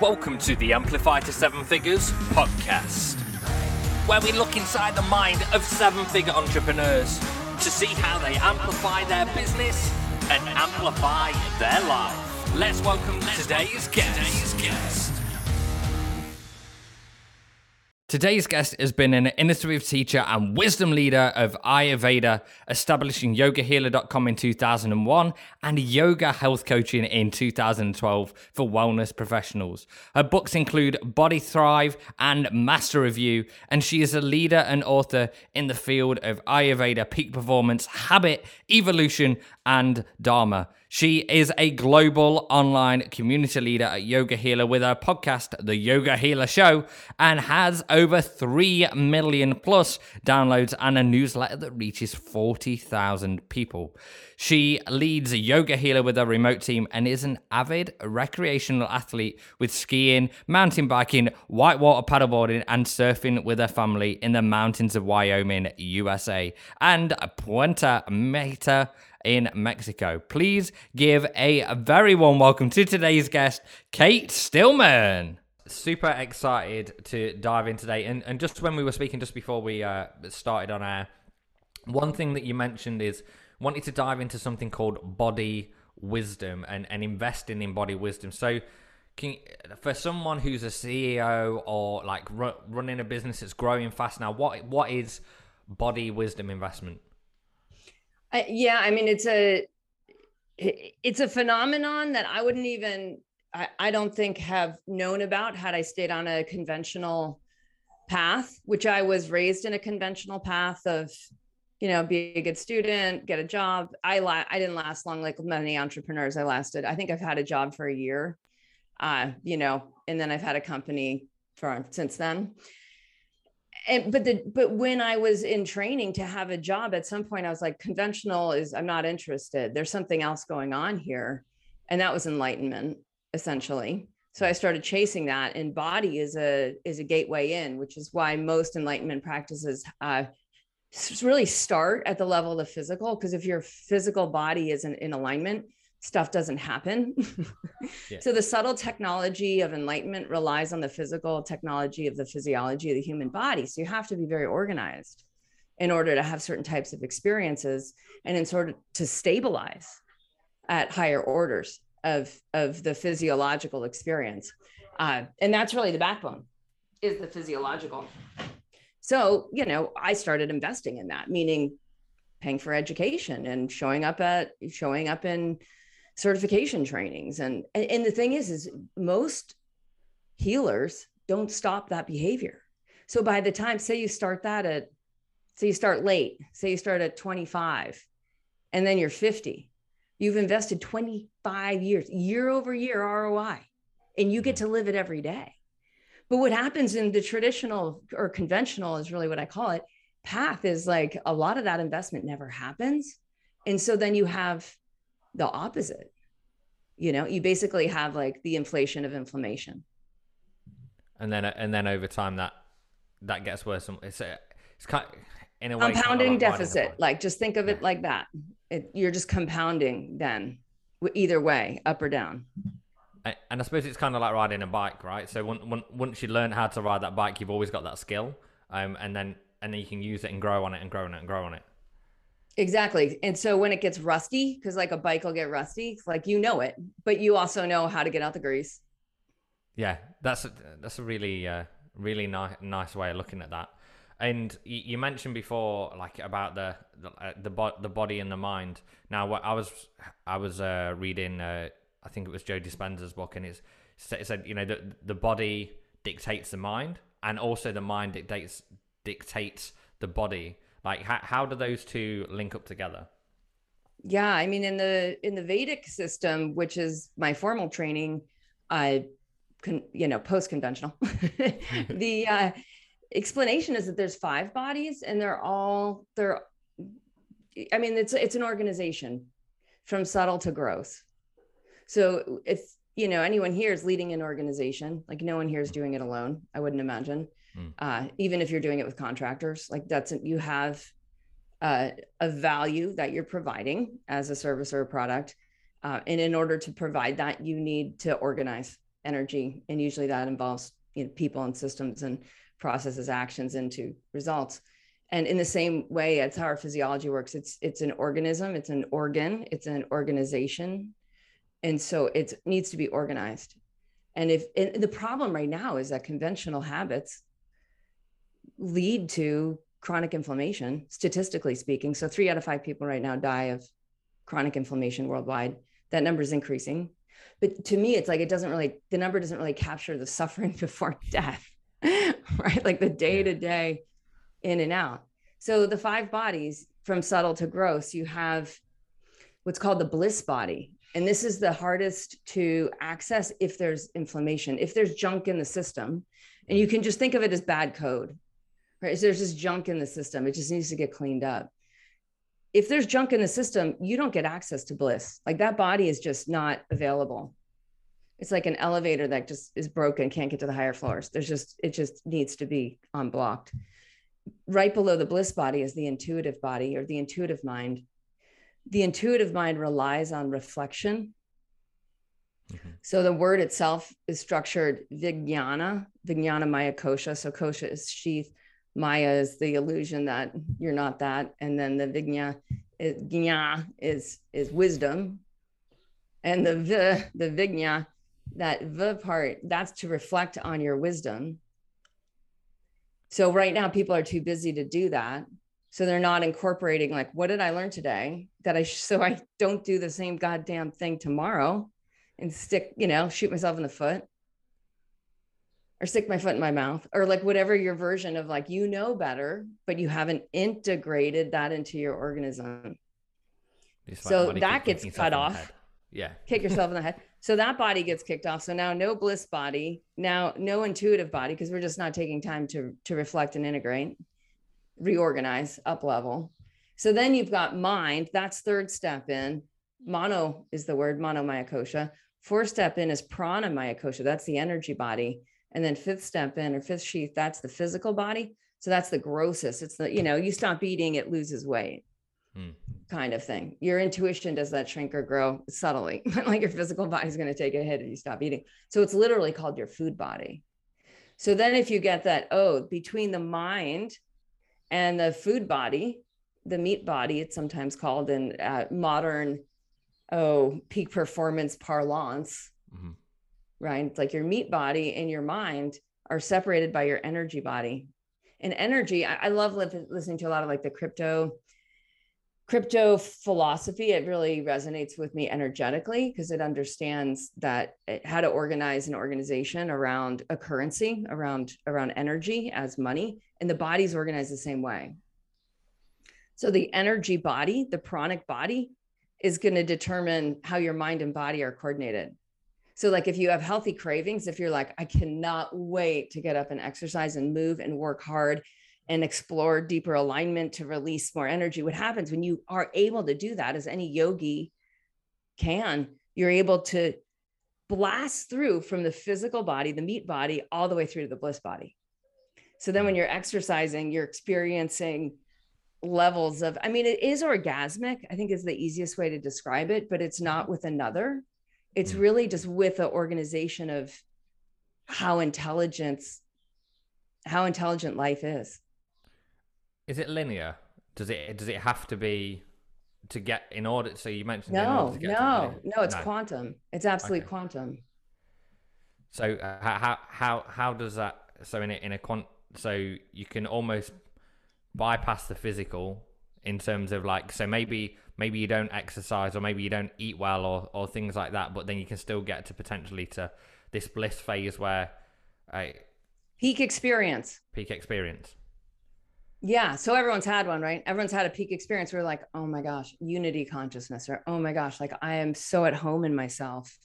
Welcome to the Amplify to Seven Figures podcast, where we look inside the mind of seven figure entrepreneurs to see how they amplify their business and amplify their life. Let's welcome today's guest. Today's guest. Today's guest has been an innovative teacher and wisdom leader of Ayurveda, establishing yogahealer.com in 2001 and yoga health coaching in 2012 for wellness professionals. Her books include Body Thrive and Master of You, and she is a leader and author in the field of Ayurveda, peak performance, habit, evolution, and Dharma. She is a global online community leader at Yoga Healer with her podcast, The Yoga Healer Show, and has over 3 million plus downloads and a newsletter that reaches 40,000 people. She leads Yoga Healer with her remote team and is an avid recreational athlete with skiing, mountain biking, whitewater paddleboarding, and surfing with her family in the mountains of Wyoming, USA, and Punta Mita in Mexico. Please give a very warm welcome to today's guest, Cate Stillman. Super excited to dive in today. And, and just when we were speaking just before we uh, started on air, one thing that you mentioned is wanting to dive into something called body wisdom and, and investing in body wisdom. So, can, for someone who's a CEO or like ru- running a business that's growing fast now, what what is body wisdom investment? I, yeah, I mean it's a it's a phenomenon that I wouldn't even I, I don't think have known about had I stayed on a conventional path, which I was raised in a conventional path of, you know, be a good student, get a job. I la- I didn't last long like many entrepreneurs. I lasted. I think I've had a job for a year, uh, you know, and then I've had a company for since then and but the but when I was in training to have a job, at some point I was like, conventional is I'm not interested. There's something else going on here, and that was enlightenment essentially. So I started chasing that, and body is a is a gateway in, which is why most enlightenment practices uh, really start at the level of the physical. Because if your physical body isn't in alignment, stuff doesn't happen. yeah. So the subtle technology of enlightenment relies on the physical technology of the physiology of the human body. So you have to be very organized in order to have certain types of experiences and in sort of to stabilize at higher orders of of the physiological experience. Uh, and that's really the backbone is the physiological. So, you know, I started investing in that, meaning paying for education and showing up at showing up in certification trainings. And and the thing is is most healers don't stop that behavior. So by the time say you start that at say you start late say you start at 25 and then you're 50 you've invested 25 years year over year roi and you get to live it every day. But what happens in the traditional or conventional is really what i call it path is like a lot of that investment never happens. And so then you have the opposite you know you basically have like the inflation of inflammation and then and then over time that that gets worse And it's a, it's kind of, in a way compounding kind of like deficit like just think of it yeah. like that it, you're just compounding then either way up or down and I suppose it's kind of like riding a bike, right? So once you learn how to ride that bike, you've always got that skill, um, and then and then you can use it and grow on it and grow on it and grow on it. Exactly. And so when it gets rusty, because like a bike will get rusty, like you know it, but you also know how to get out the grease. Yeah, that's a, that's a really uh, really nice nice way of looking at that. And you, you mentioned before, like about the the uh, the, bo- the, body and the mind. Now, what I was I was uh, reading, uh, I think it was Joe Dispenza's book, and it's, it said you know the the body dictates the mind, and also the mind dictates dictates the body like how, how do those two link up together? Yeah i mean in the in the vedic system which is my formal training i con, you know post conventional the uh, explanation is that there's five bodies and they're all they're i mean it's it's an organization from subtle to growth so if you know anyone here is leading an organization like no one here is doing it alone i wouldn't imagine mm. uh, even if you're doing it with contractors like that's you have uh, a value that you're providing as a service or a product uh, and in order to provide that you need to organize energy. And usually that involves you know, people and systems and processes actions into results. And in the same way, it's how our physiology works. It's it's an organism, it's an organ, it's an organization. And so it needs to be organized. And if and the problem right now is that conventional habits lead to chronic inflammation, statistically speaking. So three out of five people right now die of chronic inflammation worldwide. That number is increasing. But to me, it's like it doesn't really, the number doesn't really capture the suffering before death, right? Like the day to day in and out. So the five bodies from subtle to gross, you have what's called the bliss body. And this is the hardest to access if there's inflammation, if there's junk in the system. And you can just think of it as bad code, right? So there's just junk in the system. It just needs to get cleaned up. If there's junk in the system, you don't get access to bliss. Like that body is just not available. It's like an elevator that just is broken, can't get to the higher floors. There's just, it just needs to be unblocked. Right below the bliss body is the intuitive body or the intuitive mind. The intuitive mind relies on reflection. Mm-hmm. So the word itself is structured vijnana, vijnana maya kosha. So kosha is sheath, Maya is the illusion that you're not that, and then the Vigna is, Gnya is is wisdom, and the V the Vigna that V part that's to reflect on your wisdom. So right now people are too busy to do that, so they're not incorporating like what did I learn today that I so I don't do the same goddamn thing tomorrow, and stick you know shoot myself in the foot or stick my foot in my mouth or like whatever your version of like you know better but you haven't integrated that into your organism. So that gets cut off. yeah. Kick yourself in the head. So that body gets kicked off. So now no bliss body now no intuitive body because we're just not taking time to to reflect and integrate reorganize up level. So then you've got mind that's third step in. Mono is the word mono maya kosha fourth step in is prana maya kosha that's the energy body and then fifth step in or fifth sheath, that's the physical body. So that's the grossest. It's the, you know, you stop eating, it loses weight hmm. kind of thing. Your intuition does that shrink or grow subtly, like your physical body's going to take a hit if you stop eating. So it's literally called your food body. So then if you get that, oh, between the mind and the food body, the meat body, it's sometimes called in uh, modern, oh, peak performance parlance. Mm-hmm right? It's like your meat body and your mind are separated by your energy body. And energy, I, I love li- listening to a lot of like the crypto crypto philosophy it really resonates with me energetically because it understands that it, how to organize an organization around a currency around around energy as money and the body's organized the same way so the energy body the pranic body is going to determine how your mind and body are coordinated so, like, if you have healthy cravings, if you're like, I cannot wait to get up and exercise and move and work hard and explore deeper alignment to release more energy, what happens when you are able to do that, as any yogi can, you're able to blast through from the physical body, the meat body, all the way through to the bliss body. So then when mm. you're exercising, you're experiencing levels of, I mean, it is orgasmic, I think is the easiest way to describe it, but it's not mm-hmm. with another it's mm. really just with the organization of how intelligence how intelligent life is is it linear does it does it have to be to get in order so you mentioned no no no it's no. quantum it's absolutely okay. quantum so uh, how how how does that so in a, in a quant so you can almost bypass the physical in terms of like so maybe maybe you don't exercise or maybe you don't eat well or or things like that but then you can still get to potentially to this bliss phase where I peak experience. peak experience. Yeah so everyone's had one right? Everyone's had a peak experience where like oh my gosh unity consciousness or oh my gosh like i am so at home in myself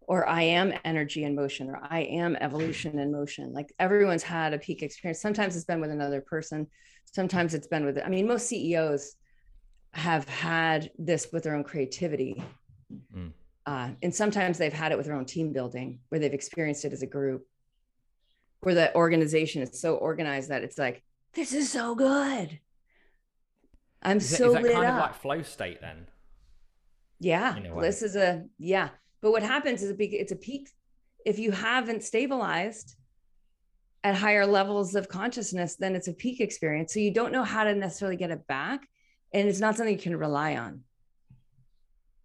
or i am energy in motion or i am evolution in motion. Like everyone's had a peak experience. Sometimes it's been with another person. Sometimes it's been with i mean most ceos have had this with their own creativity. Mm. Uh, and sometimes they've had it with their own team building where they've experienced it as a group, where the organization is so organized that it's like, this is so good. I'm is so that, is that kind up. of like flow state then? Yeah. This is a, yeah. But what happens is it's a peak. if you haven't stabilized at higher levels of consciousness, then it's a peak experience. So you don't know how to necessarily get it back. And it's not something you can rely on.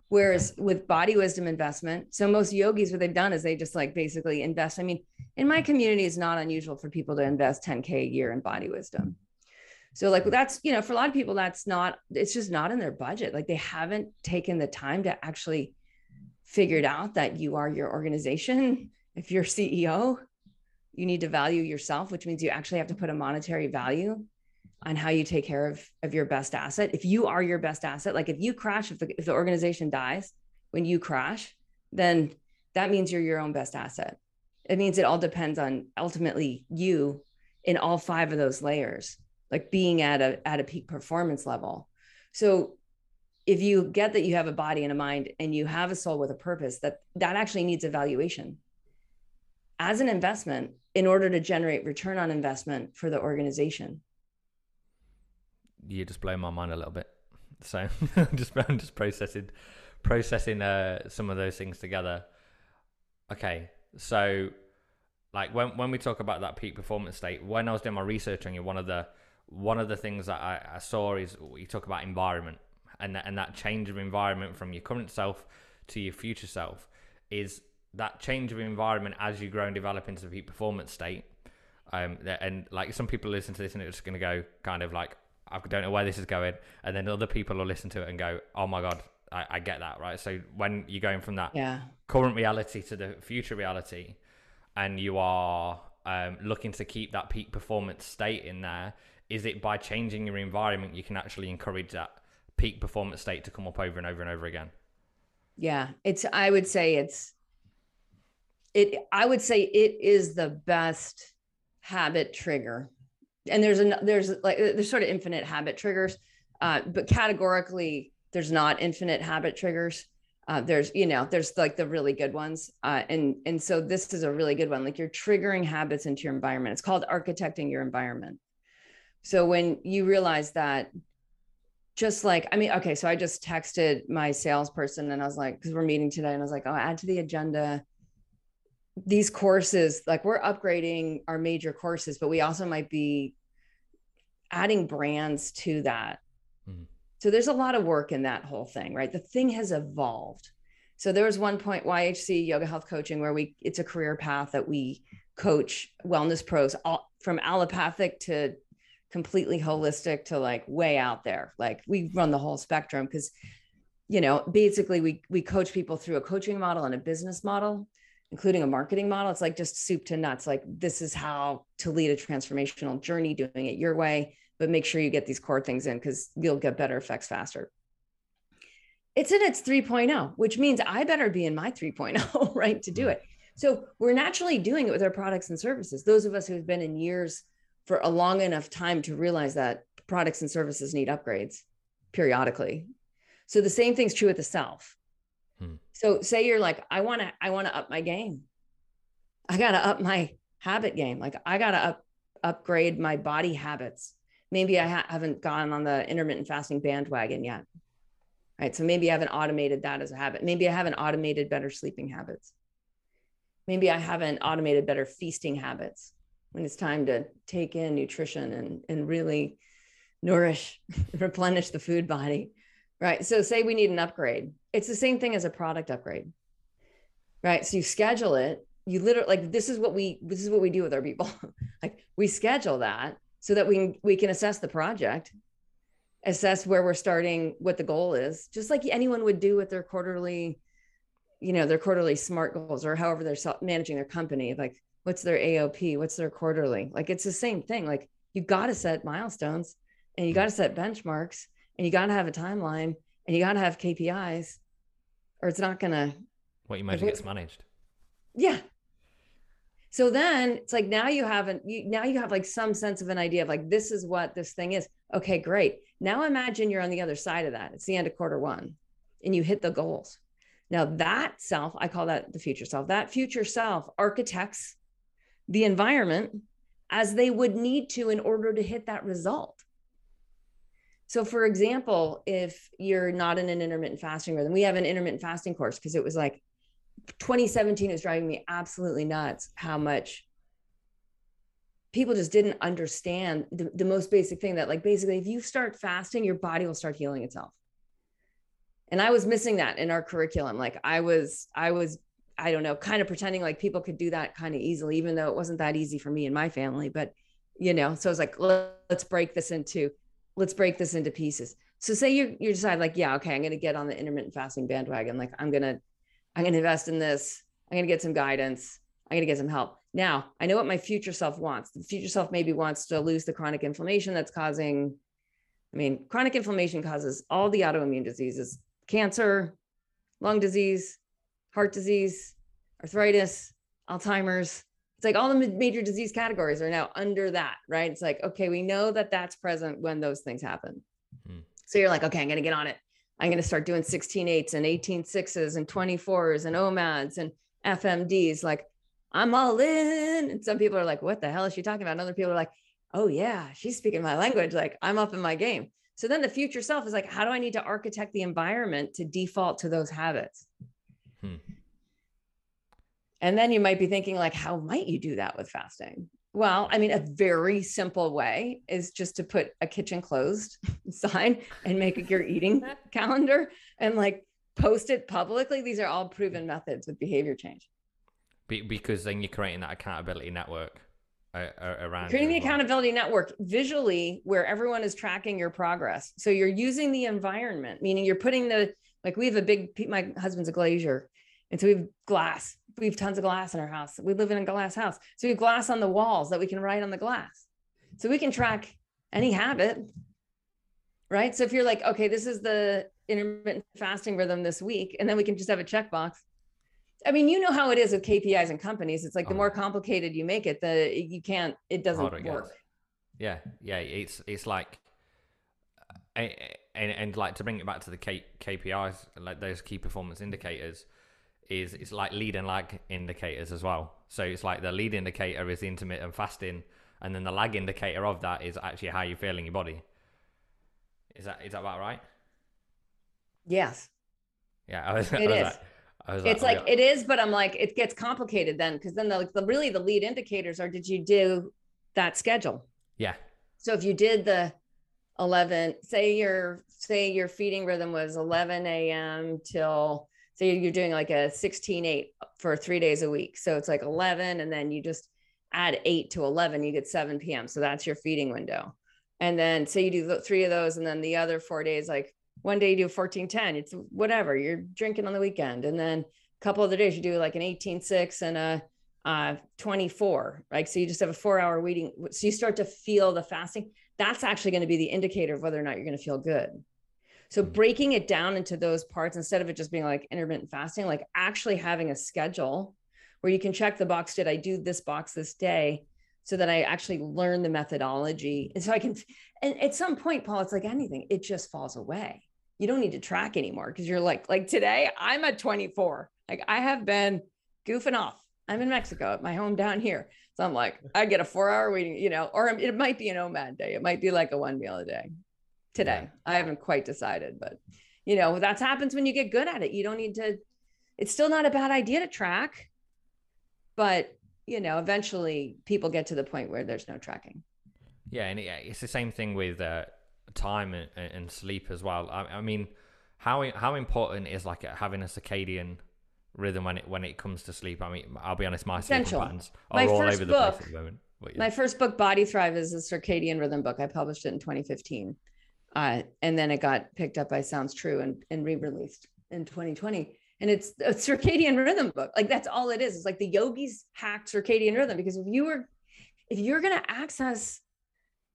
Whereas with body wisdom investment, so most yogis, what they've done is they just like basically invest. I mean, in my community, it's not unusual for people to invest 10K a year in body wisdom. So, like, that's, you know, for a lot of people, that's not, it's just not in their budget. Like, they haven't taken the time to actually figure it out that you are your organization. If you're CEO, you need to value yourself, which means you actually have to put a monetary value on how you take care of, of your best asset. If you are your best asset, like if you crash, if the, if the organization dies when you crash, then that means you're your own best asset. It means it all depends on ultimately you in all five of those layers, like being at a at a peak performance level. So if you get that you have a body and a mind and you have a soul with a purpose, that that actually needs evaluation as an investment in order to generate return on investment for the organization you just blow my mind a little bit. So just I'm just processing processing uh, some of those things together. Okay, so like when when we talk about that peak performance state, when I was doing my research on you, one of the one of the things that I, I saw is you talk about environment and that, and that change of environment from your current self to your future self is that change of environment as you grow and develop into the peak performance state. Um, and like some people listen to this and it's just going to go kind of like, I don't know where this is going. And then other people will listen to it and go, oh my God, I, I get that. Right. So when you're going from that yeah. current reality to the future reality and you are um, looking to keep that peak performance state in there, is it by changing your environment you can actually encourage that peak performance state to come up over and over and over again? Yeah. It's, I would say it's, it, I would say it is the best habit trigger and there's an there's like there's sort of infinite habit triggers uh, but categorically there's not infinite habit triggers. Uh, there's you know there's like the really good ones uh, and and so this is a really good one. Like you're triggering habits into your environment. It's called architecting your environment. So when you realize that just like i mean okay so i just texted my salesperson and i was like because we're meeting today and i was like oh add to the agenda these courses like we're upgrading our major courses but we also might be adding brands to that. Mm-hmm. so there's a lot of work in that whole thing right? The thing has evolved. So there was one point yhc yoga health coaching where we it's a career path that we coach wellness pros all, from allopathic to completely holistic to like way out there. Like we run the whole spectrum because you know basically we we coach people through a coaching model and a business model including a marketing model. It's like just soup to nuts. Like this is how to lead a transformational journey, doing it your way, but make sure you get these core things in because you'll get better effects faster. It's in its 3.0, which means I better be in my 3.0, right, to do hmm. it. So we're naturally doing it with our products and services. Those of us who've been in years for a long enough time to realize that products and services need upgrades periodically. So the same thing's true with the self Hmm. So say you're like, I want to, I want to up my game. I got to up my habit game. Like I got to up, upgrade my body habits. Maybe I ha- haven't gone on the intermittent fasting bandwagon yet. Right. So maybe I haven't automated that as a habit. Maybe I haven't automated better sleeping habits. Maybe I haven't automated better feasting habits when it's time to take in nutrition and, and really nourish, replenish the food body. Right. So say we need an upgrade. It's the same thing as a product upgrade. Right. So you schedule it. You literally like this is what we this is what we do with our people. like we schedule that so that we can we can assess the project, assess where we're starting, what the goal is, just like anyone would do with their quarterly, you know, their quarterly smart goals or however they're managing their company. Like what's their AOP? What's their quarterly? Like it's the same thing. Like you got to set milestones and you got to set benchmarks and you got to have a timeline and you got to have KPIs or it's not going to. What you measure gets managed. Yeah. So then it's like now you haven't, you, now you have like some sense of an idea of like, this is what this thing is. Okay, great. Now imagine you're on the other side of that. It's the end of quarter one and you hit the goals. Now that self, I call that the future self, that future self architects the environment as they would need to in order to hit that result. So, for example, if you're not in an intermittent fasting rhythm, we have an intermittent fasting course because it was like 2017 was driving me absolutely nuts how much people just didn't understand the, the most basic thing that like basically if you start fasting your body will start healing itself. And i was missing that in our curriculum. Like i was i was i don't know kind of pretending like people could do that kind of easily even though it wasn't that easy for me and my family but you know so i was like let's break this into let's break this into pieces. So say you you decide like yeah okay i'm going to get on the intermittent fasting bandwagon. Like i'm going to i'm going to invest in this. I'm going to get some guidance. I'm going to get some help. Now i know what my future self wants. The future self maybe wants to lose the chronic inflammation that's causing i mean chronic inflammation causes all the autoimmune diseases cancer lung disease heart disease arthritis alzheimer's it's like all the major disease categories are now under that right? It's like okay we know that that's present when those things happen. Hmm. so you're like okay i'm going to get on it. I'm going to start doing 16 eights and 18 sixes and 24s and omads and fmds like i'm all in. And some people are like what the hell is she talking about? And other people are like oh yeah she's speaking my language. Like i'm up in my game. So then the future self is like how do i need to architect the environment to default to those habits. And then you might be thinking, like, how might you do that with fasting? Well, I mean, a very simple way is just to put a kitchen closed sign and make your eating calendar and like post it publicly. These are all proven methods with behavior change. Be- because then you're creating that accountability network uh, uh around creating the accountability network visually where everyone is tracking your progress. So you're using the environment, meaning you're putting the like we have a big. My husband's a glazier, and so we have glass we have tons of glass in our house. We live in a glass house. So we have glass on the walls that we can write on the glass. So we can track any habit. Right. So if you're like, okay, this is the intermittent fasting rhythm this week, and then we can just have a checkbox. I mean, you know how it is with KPIs and companies. It's like the oh. more complicated you make it, the you can't, it doesn't work. Yeah. Yeah. It's, it's like, and, and like to bring it back to the K, KPIs, like those key performance indicators, is it's like lead and lag indicators as well. So it's like the lead indicator is the intermittent fasting, and then the lag indicator of that is actually how you feel in your body. Is that is that about right? Yes. Yeah, I was, it I is. I was it's like, like it is, but I'm like it gets complicated then because then the, like the really the lead indicators are did you do that schedule? Yeah. So if you did the 11, say your say your feeding rhythm was 11 a.m. till so you're doing like a 16 8 for three days a week. So it's like 11 and then you just add 8 to 11 you get 7 p.m so that's your feeding window. And then say you do three of those and then the other four days like one day you do 14 10 it's whatever you're drinking on the weekend. And then a couple of the days you do like an 18 6 and a uh, 24 right so you just have a four hour waiting so you start to feel the fasting. That's actually going to be the indicator of whether or not you're going to feel good so mm-hmm. breaking it down into those parts instead of it just being like intermittent fasting, like actually having a schedule where you can check the box, did I do this box this day? So that I actually learn the methodology. And so I can, and at some point, Paul, it's like anything, it just falls away. You don't need to track anymore because you're like, like today, I'm at 24. Like I have been goofing off. I'm in Mexico at my home down here. So I'm like, I get a four hour waiting, you know, or it might be an OMAD day. It might be like a one meal a day today. I haven't quite decided, but you know, that happens when you get good at it. You don't need to, it's still not a bad idea to track, but you know, eventually people get to the point where there's no tracking. Yeah. And it's the same thing with uh, time and, and, sleep as well. I, I, mean, how, how important is like having a circadian rhythm when it, when it comes to sleep? I mean, I'll be honest, my sleep patterns are my all over the book, place at the moment. Yeah. My first book, Body Thrive, is a circadian rhythm book. I published it in 2015. Uh, and then it got picked up by Sounds True and, and re-released in 2020. And it's a circadian rhythm book. Like that's all it is. It's like the yogis hack circadian rhythm because if you were, if you're to access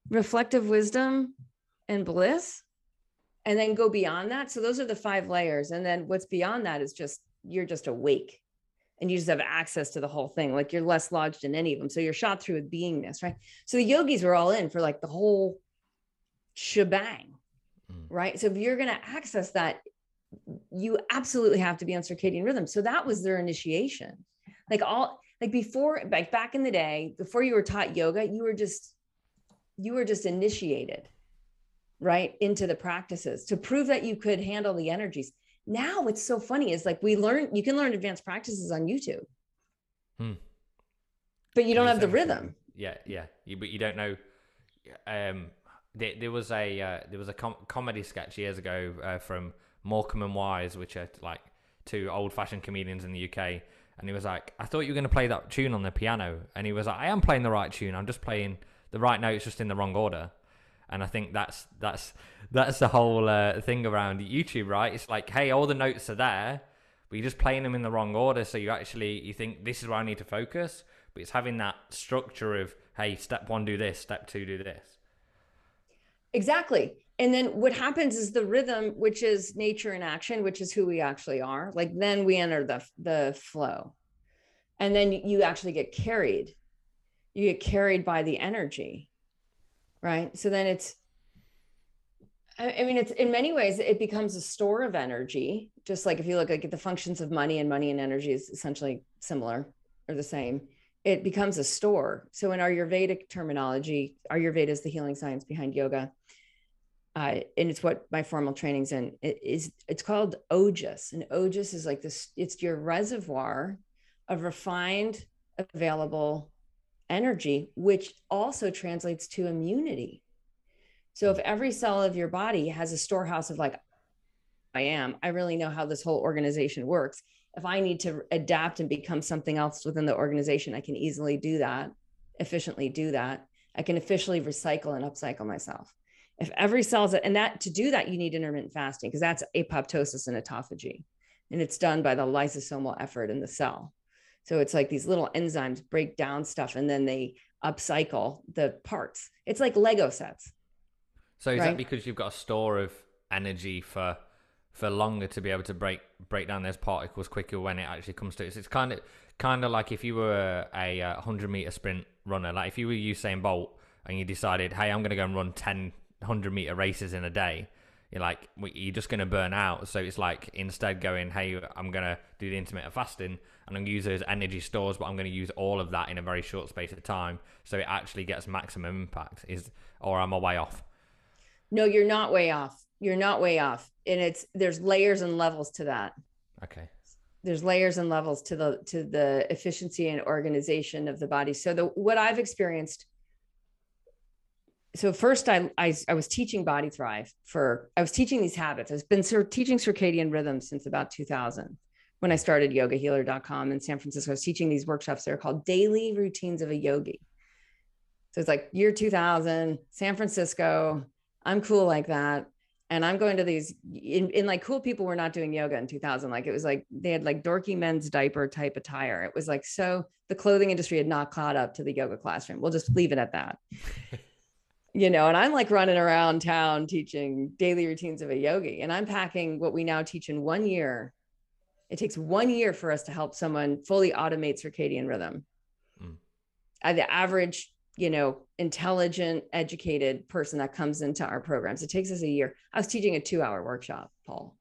reflective wisdom and bliss, and then go beyond that. So those are the five layers. And then what's beyond that is just you're just awake and you just have access to the whole thing. Like you're less lodged in any of them. So you're shot through with beingness, right? So the yogis were all in for like the whole shebang, mm. right? So if you're going to access that, you absolutely have to be on circadian rhythm. So that was their initiation. Like all like before, like back in the day, before you were taught yoga, you were just you were just initiated right into the practices to prove that you could handle the energies. now what's so funny is like we learn you can learn advanced practices on youtube Hmm. but you don't have the rhythm Yeah, yeah. You, but you don't know. Um, there, there was a uh, there was a com- comedy sketch years ago uh, from Morecambe and Wise, which are like two old fashioned comedians in the UK. And he was like, "I thought you were going to play that tune on the piano," and he was like, "I am playing the right tune. I'm just playing the right notes, just in the wrong order." And I think that's that's that's the whole uh, thing around YouTube, right? It's like, hey, all the notes are there, but you're just playing them in the wrong order. So you actually you think this is where I need to focus, but it's having that structure of hey, step one, do this, step two, do this. Exactly. And then what happens is the rhythm, which is nature in action, which is who we actually are. Like then we enter the the flow. And then you actually get carried. You get carried by the energy. Right? So then it's I mean, it's in many ways, it becomes a store of energy. Just like if you look like at the functions of money and money and energy is essentially similar or the same. It becomes a store. So in our Ayurvedic terminology, Ayurveda is the healing science behind yoga. Uh, and it's what my formal training's in. It is it's called ojas, and ojas is like this. It's your reservoir of refined, available energy, which also translates to immunity. So if every cell of your body has a storehouse of like, I am, I really know how this whole organization works. If I need to adapt and become something else within the organization, I can easily do that, efficiently do that. I can officially recycle and upcycle myself. If every cell's and that to do that, you need intermittent fasting because that's apoptosis and autophagy. And it's done by the lysosomal effort in the cell. So it's like these little enzymes break down stuff and then they upcycle the parts. It's like Lego sets. So is that because you've got a store of energy for for longer to be able to break break down those particles quicker when it actually comes to it? So it's kind of kind of like if you were a, uh hundred meter sprint runner, like if you were Usain Bolt and you decided, hey, I'm going to go and run 10 100 meter races in a day. You're like, you're just going to burn out. So it's like instead going, hey, I'm going to do the intermittent fasting and I'm going to use those energy stores, but I'm going to use all of that in a very short space of time. So it actually gets maximum impact. Is or i'm I way off? No, you're not way off. You're not way off. And it's there's layers and levels to that. Okay. There's layers and levels to the to the efficiency and organization of the body. So the what I've experienced so first I, I I was teaching body thrive for I was teaching these habits. I've been sort of teaching circadian rhythm since about 2000 when I started yogahealer.com in San Francisco. I was teaching these workshops. They're called daily routines of a yogi. So it's like year 2000, San Francisco. I'm cool like that. And I'm going to these in, in like cool people were not doing yoga in 2000. Like it was like they had like dorky men's diaper type attire. It was like so the clothing industry had not caught up to the yoga classroom. We'll just leave it at that. you know, and I'm like running around town teaching daily routines of a yogi. And I'm packing what we now teach in one year. It takes one year for us to help someone fully automate circadian rhythm. Mm. The average, you know, intelligent, educated person that comes into our programs, it takes us a year. I was teaching a two hour workshop, Paul.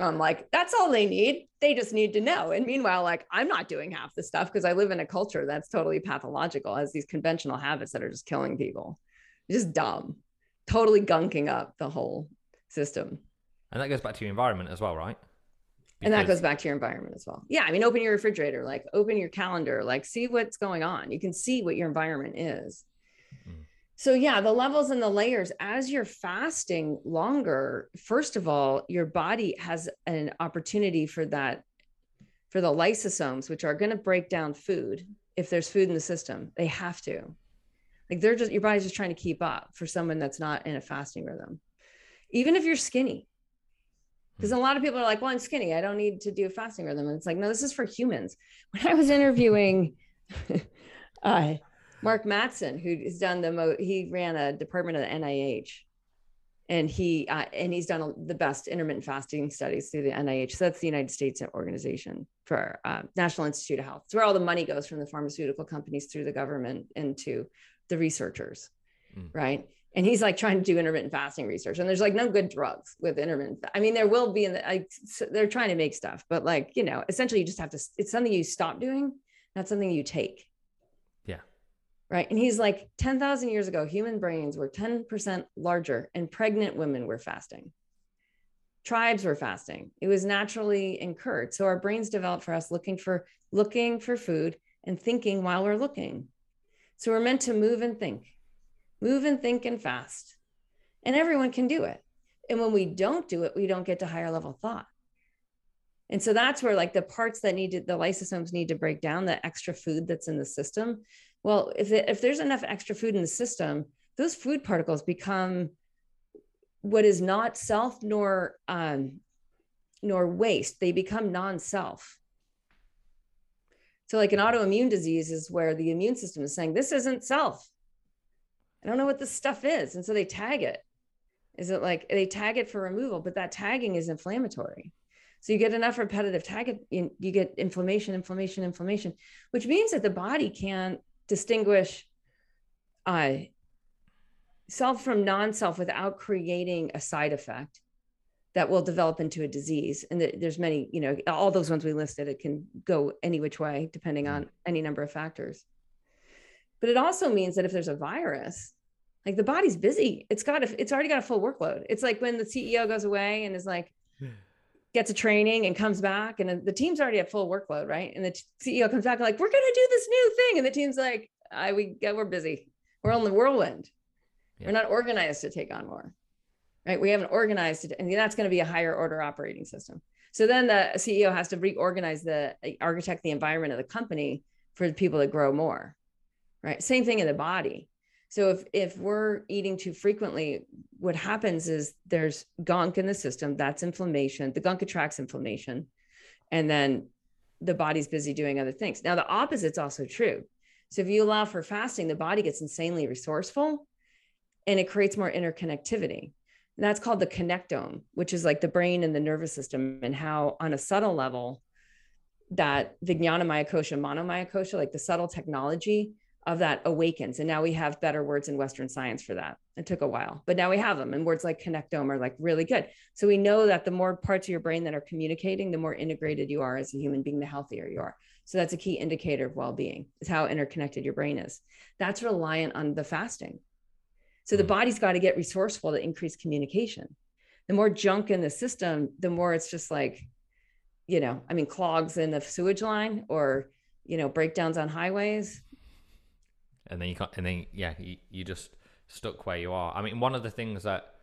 I'm like, that's all they need. They just need to know. And meanwhile, like, I'm not doing half the stuff because I live in a culture that's totally pathological, has these conventional habits that are just killing people. Just dumb, totally gunking up the whole system. And that goes back to your environment as well, right? And that goes back to your environment as well. Yeah. I mean, open your refrigerator, like open your calendar, like see what's going on. You can see what your environment is. Mm. So, yeah, the levels and the layers as you're fasting longer, first of all, your body has an opportunity for that, for the lysosomes, which are going to break down food. If there's food in the system, they have to. Like they're just, your body's just trying to keep up for someone that's not in a fasting rhythm. Even if you're skinny, because a lot of people are like, well, I'm skinny. I don't need to do a fasting rhythm. And it's like, no, this is for humans. When I was interviewing uh, Mark Mattson, who has done the mo, he ran a department of the NIH, and he uh, and he's done the best intermittent fasting studies through the NIH. So that's the United States organization for uh, National Institute of Health. It's where all the money goes from the pharmaceutical companies through the government into the researchers, Mm. right? And he's like trying to do intermittent fasting research, and there's like no good drugs with intermittent. I mean, there will be in the like they're trying to make stuff, but like you know, essentially you just have to. It's something you stop doing, not something you take. Yeah. Right. And he's like 10,000 years ago, human brains were 10% larger and pregnant women were fasting. tribes were fasting. It was naturally incurred. So our brains developed for us looking for looking for food and thinking while we're looking. So we're meant to move and think, move and think and fast. And everyone can do it. And when we don't do it, we don't get to higher level thought. And so that's where like the parts that need to, the lysosomes need to break down the extra food that's in the system. Well, if, it, if there's enough extra food in the system, those food particles become what is not self nor um, nor waste. They become non-self. So, like an autoimmune disease is where the immune system is saying, This isn't self. I don't know what this stuff is. And so they tag it. Is it like they tag it for removal, but that tagging is inflammatory. So you get enough repetitive tag, you, get inflammation, inflammation, inflammation, which means that the body can't distinguish uh, self from non-self without creating a side effect that will develop into a disease and there's many you know all those ones we listed it can go any which way depending mm. on any number of factors. But it also means that if there's a virus like the body's busy. It's got a, it's already got a full workload. It's like when the ceo goes away and is like gets a training and comes back and the team's already at full workload right? And the ceo comes back like we're going to do this new thing. And the team's like i we yeah, we're busy. We're on the whirlwind. Yeah. we're not organized to take on more right? We haven't organized it, and that's going to be a higher order operating system. So then the CEO has to reorganize the uh, architect the environment of the company for the people to grow more, right? Same thing in the body. So if if we're eating too frequently, what happens is there's gunk in the system. That's inflammation. The gunk attracts inflammation, and then the body's busy doing other things. Now the opposite's also true. So if you allow for fasting, the body gets insanely resourceful, and it creates more interconnectivity. And that's called the connectome, which is like the brain and the nervous system, and how on a subtle level, that Vijnana Mayakosha, monomyakosha, like the subtle technology of that awakens. And now we have better words in Western science for that. It took a while, but now we have them. And words like connectome are like really good. So we know that the more parts of your brain that are communicating, the more integrated you are as a human being, the healthier you are. So that's a key indicator of well-being is how interconnected your brain is. That's reliant on the fasting. So the mm. body's got to get resourceful to increase communication. The more junk in the system, the more it's just like, you know, I mean, clogs in the sewage line or, you know, breakdowns on highways. And then you can't, and then, yeah, you, you just stuck where you are. I mean, one of the things that,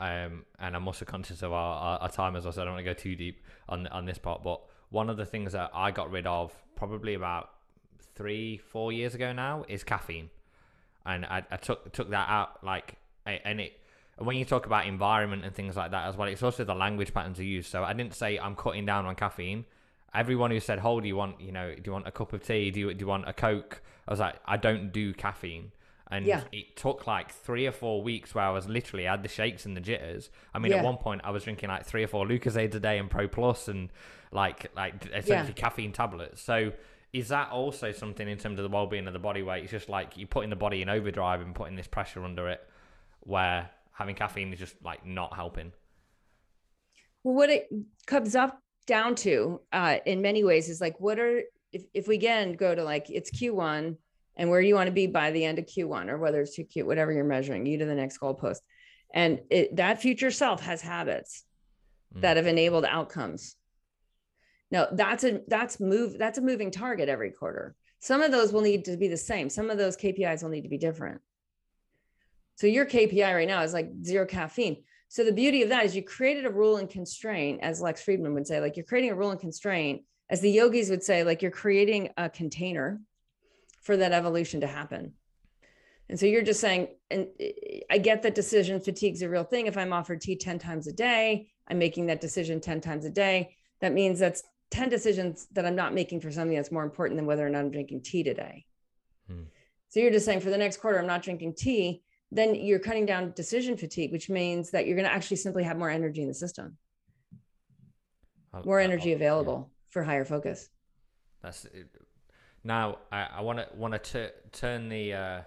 um, and I'm also conscious of our, our, our time as well, so I don't want to go too deep on, on this part, but one of the things that I got rid of probably about three, four years ago now is caffeine and I, I took took that out like and it when you talk about environment and things like that as well, it's also the language patterns you use. So I didn't say I'm cutting down on caffeine. Everyone who said, "Hold, do you want you know do you want a cup of tea? Do you do you want a coke?" I was like, "I don't do caffeine." And yeah. it took like three or four weeks where I was literally I had the shakes and the jitters. I mean, yeah. at one point I was drinking like three or four Lucozade a day and Pro Plus and like like essentially yeah. caffeine tablets. So is that also something in terms of the well-being of the body weight? It's just like you're putting the body in overdrive and putting this pressure under it, where having caffeine is just like not helping. Well, what it comes up down to, uh, in many ways, is like what are if if we again go to like it's Q1 and where you want to be by the end of Q1 or whether it's 2Q, whatever you're measuring, you to the next goalpost, and it, that future self has habits mm. that have enabled outcomes no, that's a that's move that's a moving target every quarter. Some of those will need to be the same. Some of those KPIs will need to be different. So your KPI right now is like zero caffeine. So the beauty of that is you created a rule and constraint, as Lex Fridman would say, like you're creating a rule and constraint, as the yogis would say, like you're creating a container for that evolution to happen. And so you're just saying, and I get that decision fatigue is a real thing. If I'm offered tea 10 times a day, I'm making that decision 10 times a day. That means that's 10 decisions that I'm not making for something that's more important than whether or not I'm drinking tea today. Hmm. So you're just saying for the next quarter, I'm not drinking tea. Then you're cutting down decision fatigue, which means that you're going to actually simply have more energy in the system, more energy available yeah. for higher focus. That's it. now. I want to want to turn the uh,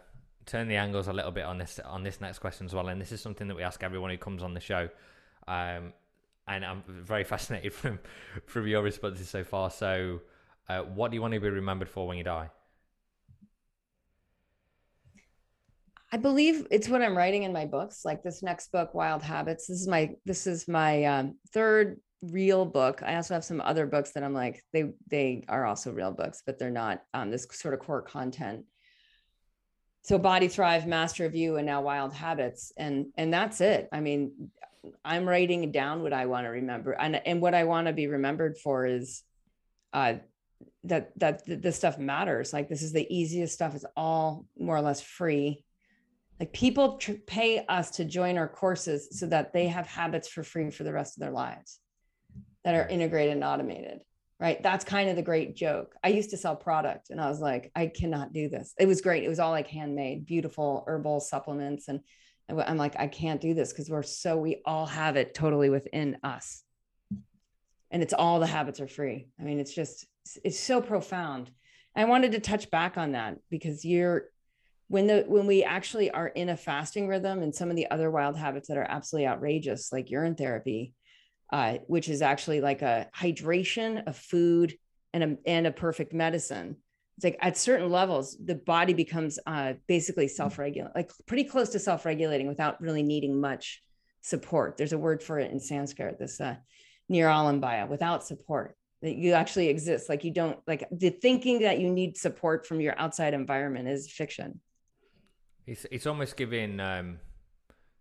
turn the angles a little bit on this on this next question as well, and this is something that we ask everyone who comes on the show. Um, and I'm very fascinated from from your responses so far. So, uh, what do you want to be remembered for when you die? I believe it's what I'm writing in my books. Like this next book, Wild Habits. This is my this is my um, third real book. I also have some other books that I'm like they they are also real books, but they're not um, this sort of core content. So Body Thrive, Master of You, and now Wild Habits, and and that's it. I mean, I'm writing down what I want to remember, and and what I want to be remembered for is, uh, that that this stuff matters. Like this is the easiest stuff. It's all more or less free. Like people tr- pay us to join our courses so that they have habits for free for the rest of their lives that are integrated and automated. Right. That's kind of the great joke. I used to sell product and I was like, I cannot do this. It was great. It was all like handmade, beautiful herbal supplements. And I'm like, I can't do this because we're so, we all have it totally within us. And it's all the habits are free. I mean, it's just, it's so profound. I wanted to touch back on that because you're when the when we actually are in a fasting rhythm and some of the other wild habits that are absolutely outrageous, like urine therapy, uh, which is actually like a hydration, a food, and a and a perfect medicine. It's like at certain levels, the body becomes uh, basically self-regulating, like pretty close to self-regulating without really needing much support. There's a word for it in Sanskrit, this uh, niralamabaya, without support that you actually exist. Like you don't like the thinking that you need support from your outside environment is fiction. It's it's almost giving um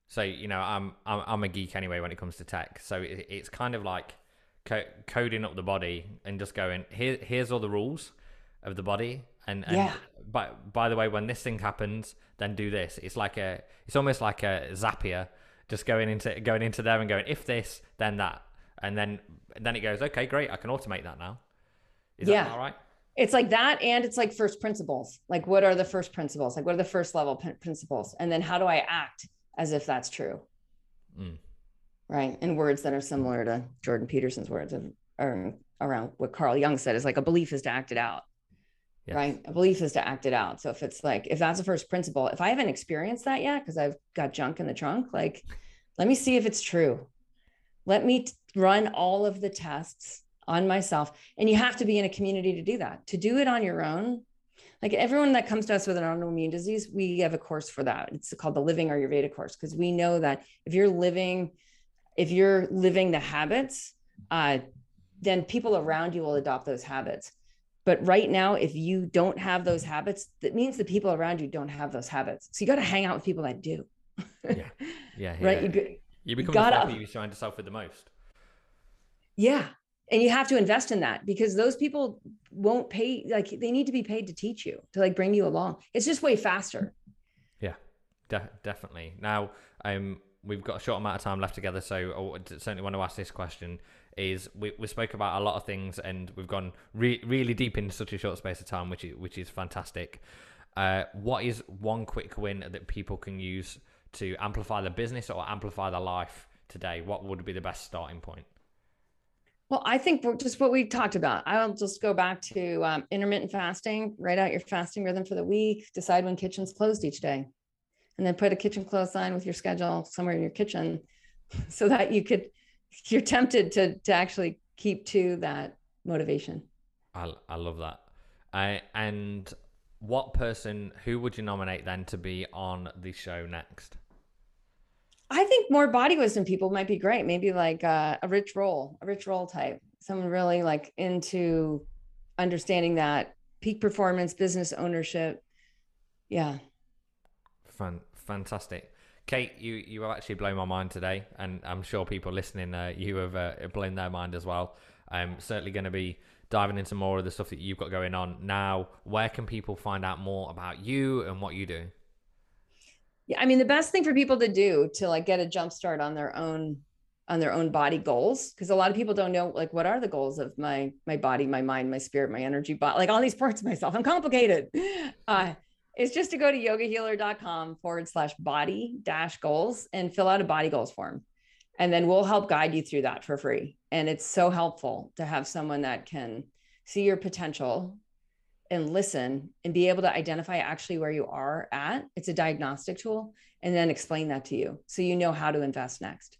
so you know i'm i'm, I'm a geek anyway when it comes to tech. So it, it's kind of like co- coding up the body and just going here here's all the rules of the body and, and yeah. by by the way when this thing happens then do this it's like a it's almost like a zapier just going into going into there and going if this then that and then and then it goes, okay, great, I can automate that now. Is yeah. that all right? It's like that, and it's like first principles. Like, what are the first principles? Like, what are the first level p- principles? And then how do I act as if that's true? Mm. Right. In words that are similar to Jordan Peterson's words of, or around what Carl Jung said is like a belief is to act it out. Yes. Right. A belief is to act it out. So if it's like, if that's the first principle, if I haven't experienced that yet, because I've got junk in the trunk, like, let me see if it's true. Let me t- run all of the tests on myself. And you have to be in a community to do that. To do it on your own, like everyone that comes to us with an autoimmune disease, we have a course for that. It's called the Living Ayurveda course because we know that if you're living, if you're living the habits, uh, then people around you will adopt those habits. But right now, if you don't have those habits, that means the people around you don't have those habits. So you got to hang out with people that do. yeah, yeah, right. Yeah. You, you become gotta, the therapy you surround yourself with the most. Yeah. And you have to invest in that because those people won't pay, like, they need to be paid to teach you, to like bring you along. It's just way faster. Yeah, de- definitely. Now, um, we've got a short amount of time left together, so I certainly want to ask this question. Is we, we spoke about a lot of things and we've gone re- really deep in such a short space of time, which is which is fantastic. Uh, what is one quick win that people can use to amplify their business or amplify their life today? What would be the best starting point? Well, I think just what we talked about. I'll just go back to um, intermittent fasting, write out your fasting rhythm for the week, decide when kitchen's closed each day, and then put a kitchen close sign with your schedule somewhere in your kitchen so that you could, you're tempted to, to actually keep to that motivation. I, I love that. I, and what person, who would you nominate then to be on the show next? I think more body wisdom people might be great. Maybe like uh, a Rich Roll, a Rich Roll type, someone really like into understanding that peak performance, business ownership. Yeah. Fun, fantastic. Cate, you you have actually blown my mind today, and I'm sure people listening, uh, you have uh, blown their mind as well. I'm certainly going to be diving into more of the stuff that you've got going on now. Where can people find out more about you and what you do? yeah i mean the best thing for people to do to like get a jump start on their own on their own body goals because a lot of people don't know like what are the goals of my my body my mind my spirit my energy but like all these parts of myself i'm complicated uh it's just to go to yogahealer.com forward slash body dash goals and fill out a body goals form and then we'll help guide you through that for free and it's so helpful to have someone that can see your potential and listen and be able to identify actually where you are at. It's a diagnostic tool and then explain that to you so you know how to invest next.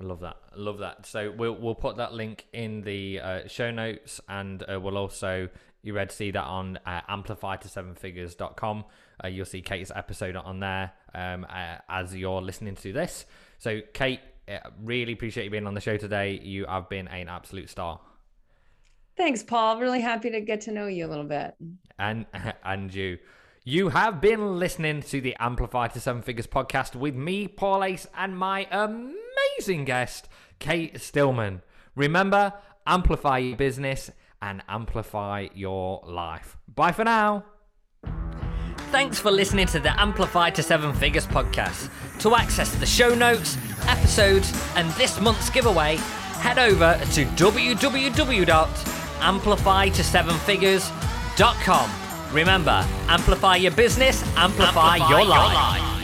I love that. I love that. So we'll we'll put that link in the uh, show notes, and uh, we'll also you're able to see that on uh, amplify to seven figures.com. Uh, you'll see Cate's episode on there um, uh, as you're listening to this. So, Cate, uh, really appreciate you being on the show today. You have been an absolute star. Thanks, Paul. Really happy to get to know you a little bit. And and you. You have been listening to the Amplify to Seven Figures podcast with me, Paul Ace, and my amazing guest, Cate Stillman. Remember, amplify your business and amplify your life. Bye for now. Thanks for listening to the Amplify to Seven Figures podcast. To access the show notes, episodes, and this month's giveaway, head over to www.amplifyto7figures.com. Remember, amplify your business, amplify, amplify your, life. Your life.